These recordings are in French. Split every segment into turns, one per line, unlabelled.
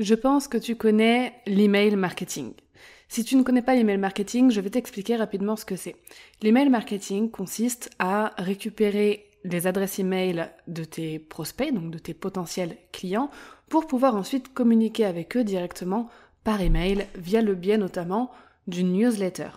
Je pense que tu connais l'email marketing. Si tu ne connais pas l'email marketing, je vais t'expliquer rapidement ce que c'est. L'email marketing consiste à récupérer les adresses email de tes prospects, donc de tes potentiels clients, pour pouvoir ensuite communiquer avec eux directement par email via le biais notamment d'une newsletter.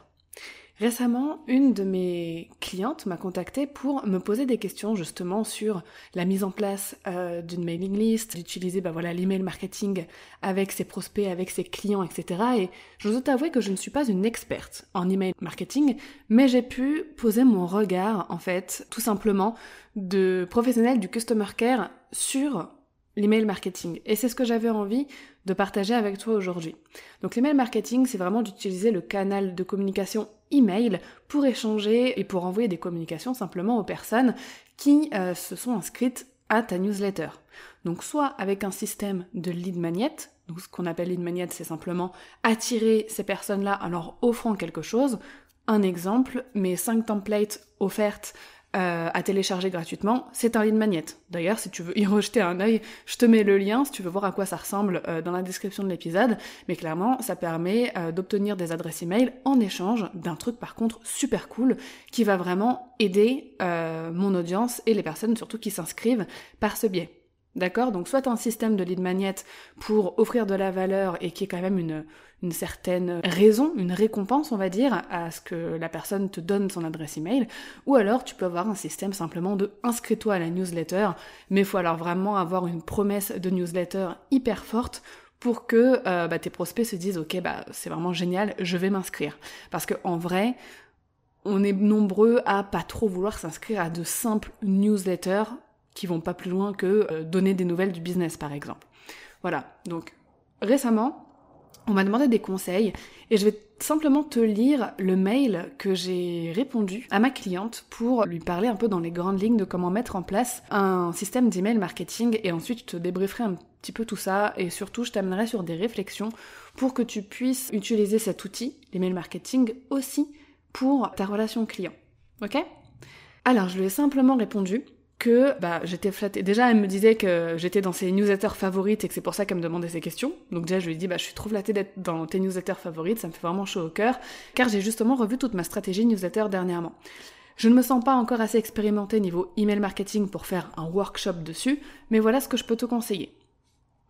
Récemment, une de mes clientes m'a contacté pour me poser des questions justement sur la mise en place euh, d'une mailing list, d'utiliser bah voilà l'email marketing avec ses prospects, avec ses clients, etc. Et je dois t'avouer que je ne suis pas une experte en email marketing, mais j'ai pu poser mon regard en fait, tout simplement, de professionnel du customer care sur l'email marketing. Et c'est ce que j'avais envie de partager avec toi aujourd'hui. Donc l'email marketing, c'est vraiment d'utiliser le canal de communication email pour échanger et pour envoyer des communications simplement aux personnes qui euh, se sont inscrites à ta newsletter. Donc soit avec un système de lead magnet, donc ce qu'on appelle lead magnet, c'est simplement attirer ces personnes-là en leur offrant quelque chose. Un exemple, mes 5 templates offertes euh, à télécharger gratuitement, c'est un lead magnet. D'ailleurs, si tu veux y rejeter un œil, je te mets le lien si tu veux voir à quoi ça ressemble euh, dans la description de l'épisode. Mais clairement, ça permet euh, d'obtenir des adresses email en échange d'un truc par contre super cool qui va vraiment aider mon audience et les personnes surtout qui s'inscrivent par ce biais. D'accord? Donc soit un système de lead magnet pour offrir de la valeur et qui est quand même une, une certaine raison, une récompense on va dire, à ce que la personne te donne son adresse email, ou alors tu peux avoir un système simplement de inscris-toi à la newsletter, mais il faut alors vraiment avoir une promesse de newsletter hyper forte pour que euh, bah, tes prospects se disent ok bah c'est vraiment génial, je vais m'inscrire. Parce que en vrai, on est nombreux à pas trop vouloir s'inscrire à de simples newsletters qui vont pas plus loin que euh, donner des nouvelles du business par exemple. Voilà, donc récemment, on m'a demandé des conseils et je vais simplement te lire le mail que j'ai répondu à ma cliente pour lui parler un peu dans les grandes lignes de comment mettre en place un système d'email marketing et ensuite je te débrieferai un petit peu tout ça et surtout je t'amènerai sur des réflexions pour que tu puisses utiliser cet outil, l'email marketing, aussi pour ta relation client. Ok? Alors je lui ai simplement répondu que bah, j'étais flattée. Déjà, elle me disait que j'étais dans ses newsletters favorites et que c'est pour ça qu'elle me demandait ces questions. Donc déjà, je lui ai dit, bah, je suis trop flattée d'être dans tes newsletters favorites, ça me fait vraiment chaud au cœur, car j'ai justement revu toute ma stratégie newsletter dernièrement. Je ne me sens pas encore assez expérimentée niveau email marketing pour faire un workshop dessus, mais voilà ce que je peux te conseiller.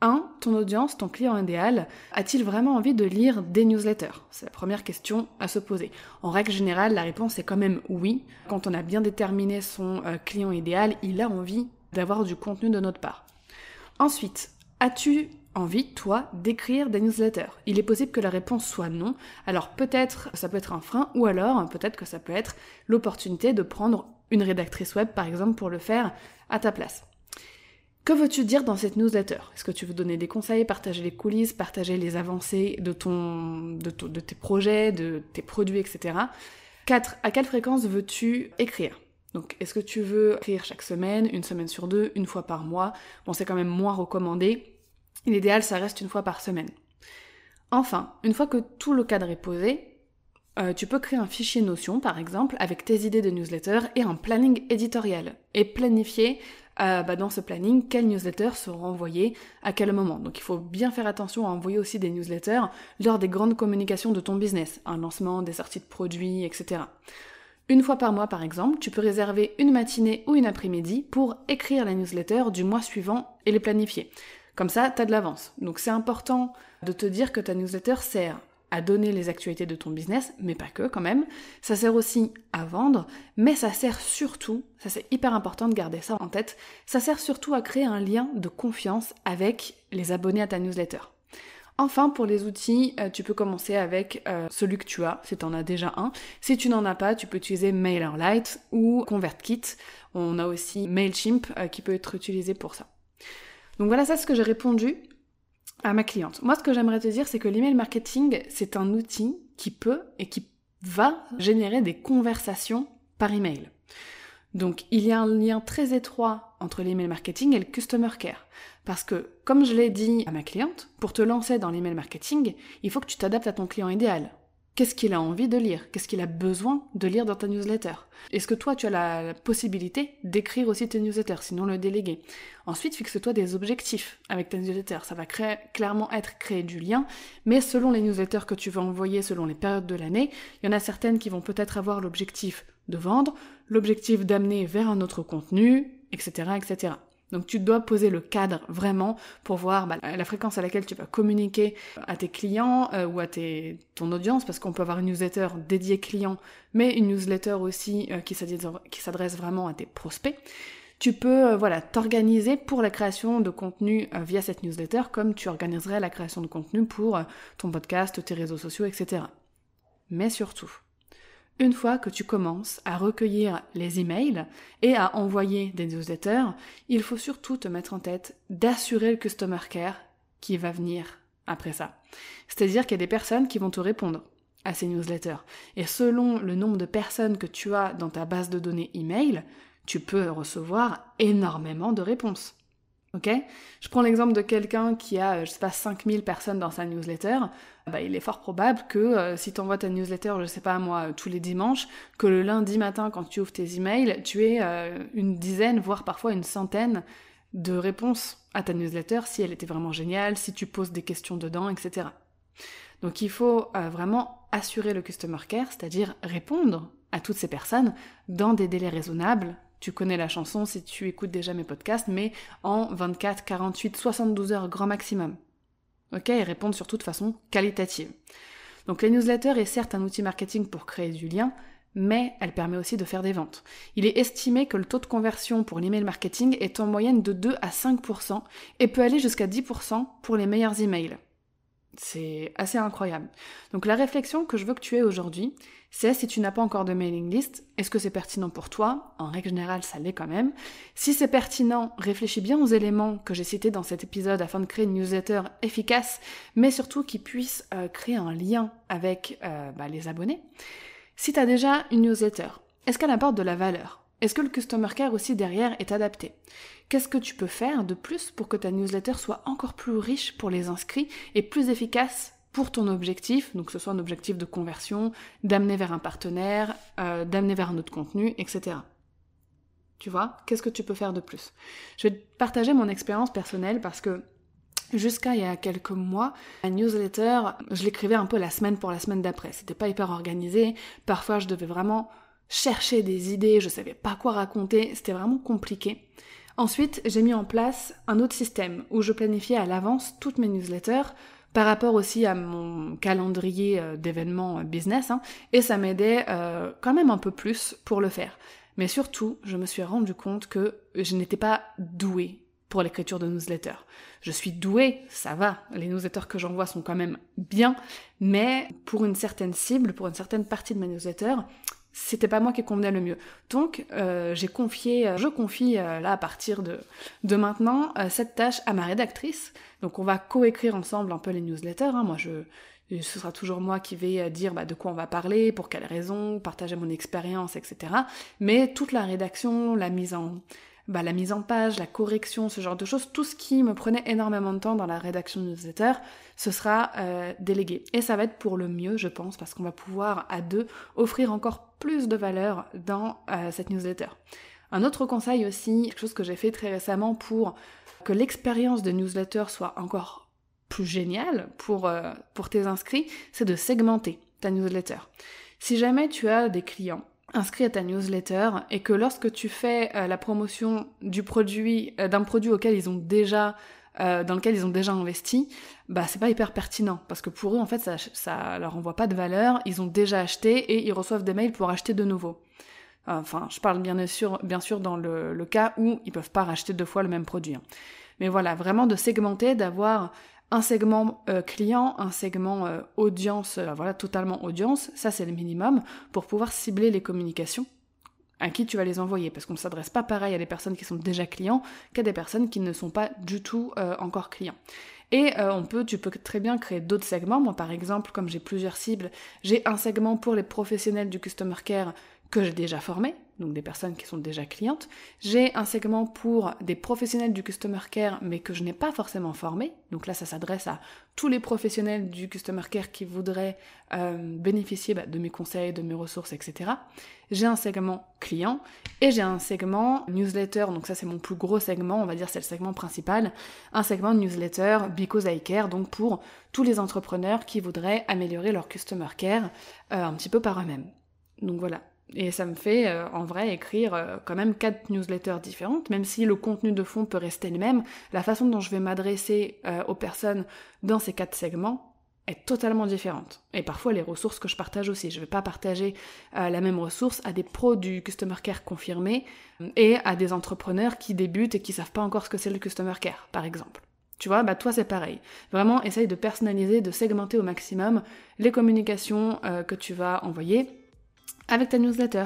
1. Ton audience, ton client idéal, a-t-il vraiment envie de lire des newsletters? C'est la première question à se poser. En règle générale, la réponse est quand même oui. Quand on a bien déterminé son euh, client idéal, il a envie d'avoir du contenu de notre part. Ensuite, as-tu envie, toi, d'écrire des newsletters? Il est possible que la réponse soit non. Alors peut-être ça peut être un frein, ou alors peut-être que ça peut être l'opportunité de prendre une rédactrice web, par exemple, pour le faire à ta place. Que veux-tu dire dans cette newsletter? Est-ce que tu veux donner des conseils, partager les coulisses, partager les avancées de, ton, de, tes projets, de tes produits, etc. 4. À quelle fréquence veux-tu écrire? Donc, est-ce que tu veux écrire chaque semaine, une semaine sur deux, une fois par mois? Bon, c'est quand même moins recommandé. L'idéal, ça reste une fois par semaine. Enfin, une fois que tout le cadre est posé, euh, tu peux créer un fichier Notion, par exemple, avec tes idées de newsletter et un planning éditorial. Et planifier euh, bah, dans ce planning quelles newsletters seront envoyées à quel moment? Donc il faut bien faire attention à envoyer aussi des newsletters lors des grandes communications de ton business, un lancement, des sorties de produits, etc. Une fois par mois par exemple, tu peux réserver une matinée ou une après-midi pour écrire la newsletter du mois suivant et les planifier. Comme ça, tu as de l'avance. Donc c'est important de te dire que ta newsletter sert à donner les actualités de ton business, mais pas que quand même. Ça sert aussi à vendre, mais ça sert surtout, ça c'est hyper important de garder ça en tête, ça sert surtout à créer un lien de confiance avec les abonnés à ta newsletter. Enfin, pour les outils, euh, tu peux commencer avec euh, celui que tu as, si tu en as déjà un. Si tu n'en as pas, tu peux utiliser MailerLite ou ConvertKit. On a aussi MailChimp euh, qui peut être utilisé pour ça. Donc voilà, ça c'est ce que j'ai répondu à ma cliente. Moi, ce que j'aimerais te dire, c'est que l'email marketing, c'est un outil qui peut et qui va générer des conversations par email. Donc il y a un lien très étroit entre l'email marketing et le customer care. Parce que, comme je l'ai dit à ma cliente, pour te lancer dans l'email marketing, il faut que tu t'adaptes à ton client idéal. Qu'est-ce qu'il a envie de lire? Qu'est-ce qu'il a besoin de lire dans ta newsletter? Est-ce que toi, tu as la possibilité d'écrire aussi tes newsletters, sinon le déléguer? Ensuite, fixe-toi des objectifs avec ta newsletter. Ça va clairement être créer du lien, mais selon les newsletters que tu vas envoyer, selon les périodes de l'année, il y en a certaines qui vont peut-être avoir l'objectif de vendre, l'objectif d'amener vers un autre contenu, etc., etc. Donc tu dois poser le cadre vraiment pour voir bah, la fréquence à laquelle tu vas communiquer à tes clients euh, ou à ton audience, parce qu'on peut avoir une newsletter dédiée client, mais une newsletter aussi euh, qui s'adresse vraiment à tes prospects. Tu peux euh, voilà t'organiser pour la création de contenu via cette newsletter, comme tu organiserais la création de contenu pour ton podcast, tes réseaux sociaux, etc. Mais surtout, une fois que tu commences à recueillir les emails et à envoyer des newsletters, il faut surtout te mettre en tête d'assurer le customer care qui va venir après ça. C'est-à-dire qu'il y a des personnes qui vont te répondre à ces newsletters. Et selon le nombre de personnes que tu as dans ta base de données email, tu peux recevoir énormément de réponses. Ok? Je prends l'exemple de quelqu'un qui a, je sais pas, 5000 personnes dans sa newsletter. Bah, il est fort probable que euh, si tu envoies ta newsletter, je sais pas moi, tous les dimanches, que le lundi matin, quand tu ouvres tes emails, tu aies euh, une dizaine, voire parfois une centaine de réponses à ta newsletter si elle était vraiment géniale, si tu poses des questions dedans, etc. Donc il faut euh, vraiment assurer le customer care, c'est-à-dire répondre à toutes ces personnes dans des délais raisonnables. Tu connais la chanson si tu écoutes déjà mes podcasts, mais en 24, 48, 72 heures grand maximum ok, et répondre surtout de façon qualitative. Donc les newsletters est certes un outil marketing pour créer du lien, mais elle permet aussi de faire des ventes. Il est estimé que le taux de conversion pour l'email marketing est en moyenne de 2 à 5% et peut aller jusqu'à 10% pour les meilleurs emails. C'est assez incroyable. Donc la réflexion que je veux que tu aies aujourd'hui, c'est si tu n'as pas encore de mailing list, est-ce que c'est pertinent pour toi? En règle générale, ça l'est quand même. Si c'est pertinent, réfléchis bien aux éléments que j'ai cités dans cet épisode afin de créer une newsletter efficace, mais surtout qui puisse euh, créer un lien avec euh, bah, les abonnés. Si tu déjà une newsletter, est-ce qu'elle apporte de la valeur? Est-ce que le Customer Care aussi derrière est adapté? Qu'est-ce que tu peux faire de plus pour que ta newsletter soit encore plus riche pour les inscrits et plus efficace pour ton objectif, donc que ce soit un objectif de conversion, d'amener vers un partenaire, euh, d'amener vers un autre contenu, etc. Tu vois? Qu'est-ce que tu peux faire de plus? Je vais partager mon expérience personnelle parce que Jusqu'à il y a quelques mois, la newsletter, je l'écrivais un peu la semaine pour la semaine d'après. C'était pas hyper organisé. Parfois, je devais vraiment chercher des idées, je savais pas quoi raconter, c'était vraiment compliqué. Ensuite, j'ai mis en place un autre système où je planifiais à l'avance toutes mes newsletters par rapport aussi à mon calendrier euh, d'événements euh, business, hein, et ça m'aidait euh, quand même un peu plus pour le faire. Mais surtout, je me suis rendu compte que je n'étais pas douée pour l'écriture de newsletters. Je suis douée, ça va, les newsletters que j'envoie sont quand même bien, mais pour une certaine cible, pour une certaine partie de mes newsletters, c'était pas moi qui convenait le mieux. Donc euh, j'ai confié, euh, je confie euh, là à partir de, de maintenant cette tâche à ma rédactrice. Donc on va coécrire ensemble un peu les newsletters. Hein. Moi je, ce sera toujours moi qui vais dire bah, de quoi on va parler, pour quelles raisons, partager mon expérience, etc. Mais toute la rédaction, la mise en bah, la mise en page, la correction, ce genre de choses, tout ce qui me prenait énormément de temps dans la rédaction de newsletter, ce sera euh, délégué. Et ça va être pour le mieux, je pense, parce qu'on va pouvoir à deux offrir encore plus de valeur dans euh, cette newsletter. Un autre conseil aussi, quelque chose que j'ai fait très récemment pour que l'expérience de newsletter soit encore plus géniale pour, euh, pour tes inscrits, c'est de segmenter ta newsletter. Si jamais tu as des clients inscrit à ta newsletter et que lorsque tu fais euh, la promotion du produit euh, d'un produit auquel ils ont déjà euh, dans lequel ils ont déjà investi, bah c'est pas hyper pertinent parce que pour eux en fait ça, leur envoie pas de valeur, ils ont déjà acheté et ils reçoivent des mails pour acheter de nouveau. Enfin, je parle bien sûr, bien sûr dans le, cas où ils peuvent pas racheter deux fois le même produit. Hein. Mais voilà, vraiment de segmenter, d'avoir un segment euh, client, un segment euh, audience, voilà, totalement audience, ça c'est le minimum pour pouvoir cibler les communications à qui tu vas les envoyer, parce qu'on ne s'adresse pas pareil à des personnes qui sont déjà clients qu'à des personnes qui ne sont pas du tout encore clients. Et on peut, tu peux très bien créer d'autres segments. Moi, par exemple, comme j'ai plusieurs cibles, j'ai un segment pour les professionnels du customer care que j'ai déjà formé, donc des personnes qui sont déjà clientes. J'ai un segment pour des professionnels du customer care, mais que je n'ai pas forcément formé. Donc là, ça s'adresse à tous les professionnels du customer care qui voudraient euh, bénéficier bah, de mes conseils, de mes ressources, etc. J'ai un segment client et j'ai un segment newsletter. Donc ça, c'est mon plus gros segment. On va dire c'est le segment principal. Un segment newsletter because I care. Donc pour tous les entrepreneurs qui voudraient améliorer leur customer care euh, un petit peu par eux-mêmes. Donc voilà, et ça me fait euh, en vrai écrire euh, quand même quatre newsletters différentes, même si le contenu de fond peut rester le même, la façon dont je vais m'adresser euh, aux personnes dans ces quatre segments est totalement différente. Et parfois les ressources que je partage aussi. Je ne vais pas partager la même ressource à des pros du customer care confirmés et à des entrepreneurs qui débutent et qui savent pas encore ce que c'est le customer care, par exemple. Tu vois, bah toi c'est pareil. Vraiment, essaye de personnaliser, de segmenter au maximum les communications que tu vas envoyer avec ta newsletter.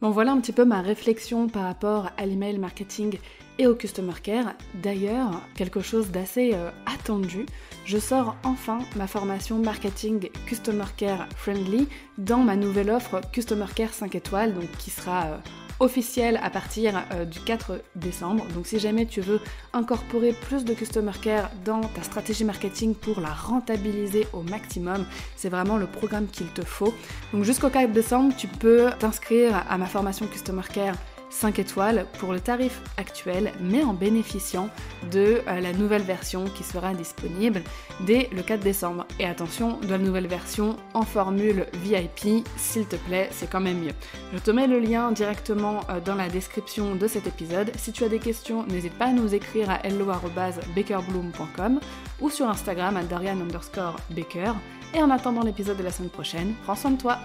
Bon voilà un petit peu ma réflexion par rapport à l'email marketing et au customer care. D'ailleurs, quelque chose d'assez euh, attendu, je sors enfin ma formation marketing customer care friendly dans ma nouvelle offre customer care 5 étoiles, donc qui sera euh, officielle à partir euh, du 4 décembre. Donc si jamais tu veux incorporer plus de customer care dans ta stratégie marketing pour la rentabiliser au maximum, c'est vraiment le programme qu'il te faut. Donc jusqu'au 4 décembre, tu peux t'inscrire à ma formation customer care 5 étoiles pour le tarif actuel, mais en bénéficiant de euh, la nouvelle version qui sera disponible dès le 4 décembre. Et attention, de la nouvelle version en formule VIP, s'il te plaît, c'est quand même mieux. Je te mets le lien directement euh, dans la description de cet épisode. Si tu as des questions, n'hésite pas à nous écrire à hello.bakerbloom.com ou sur Instagram à Dorian underscore Baker. Et en attendant l'épisode de la semaine prochaine, prends soin de toi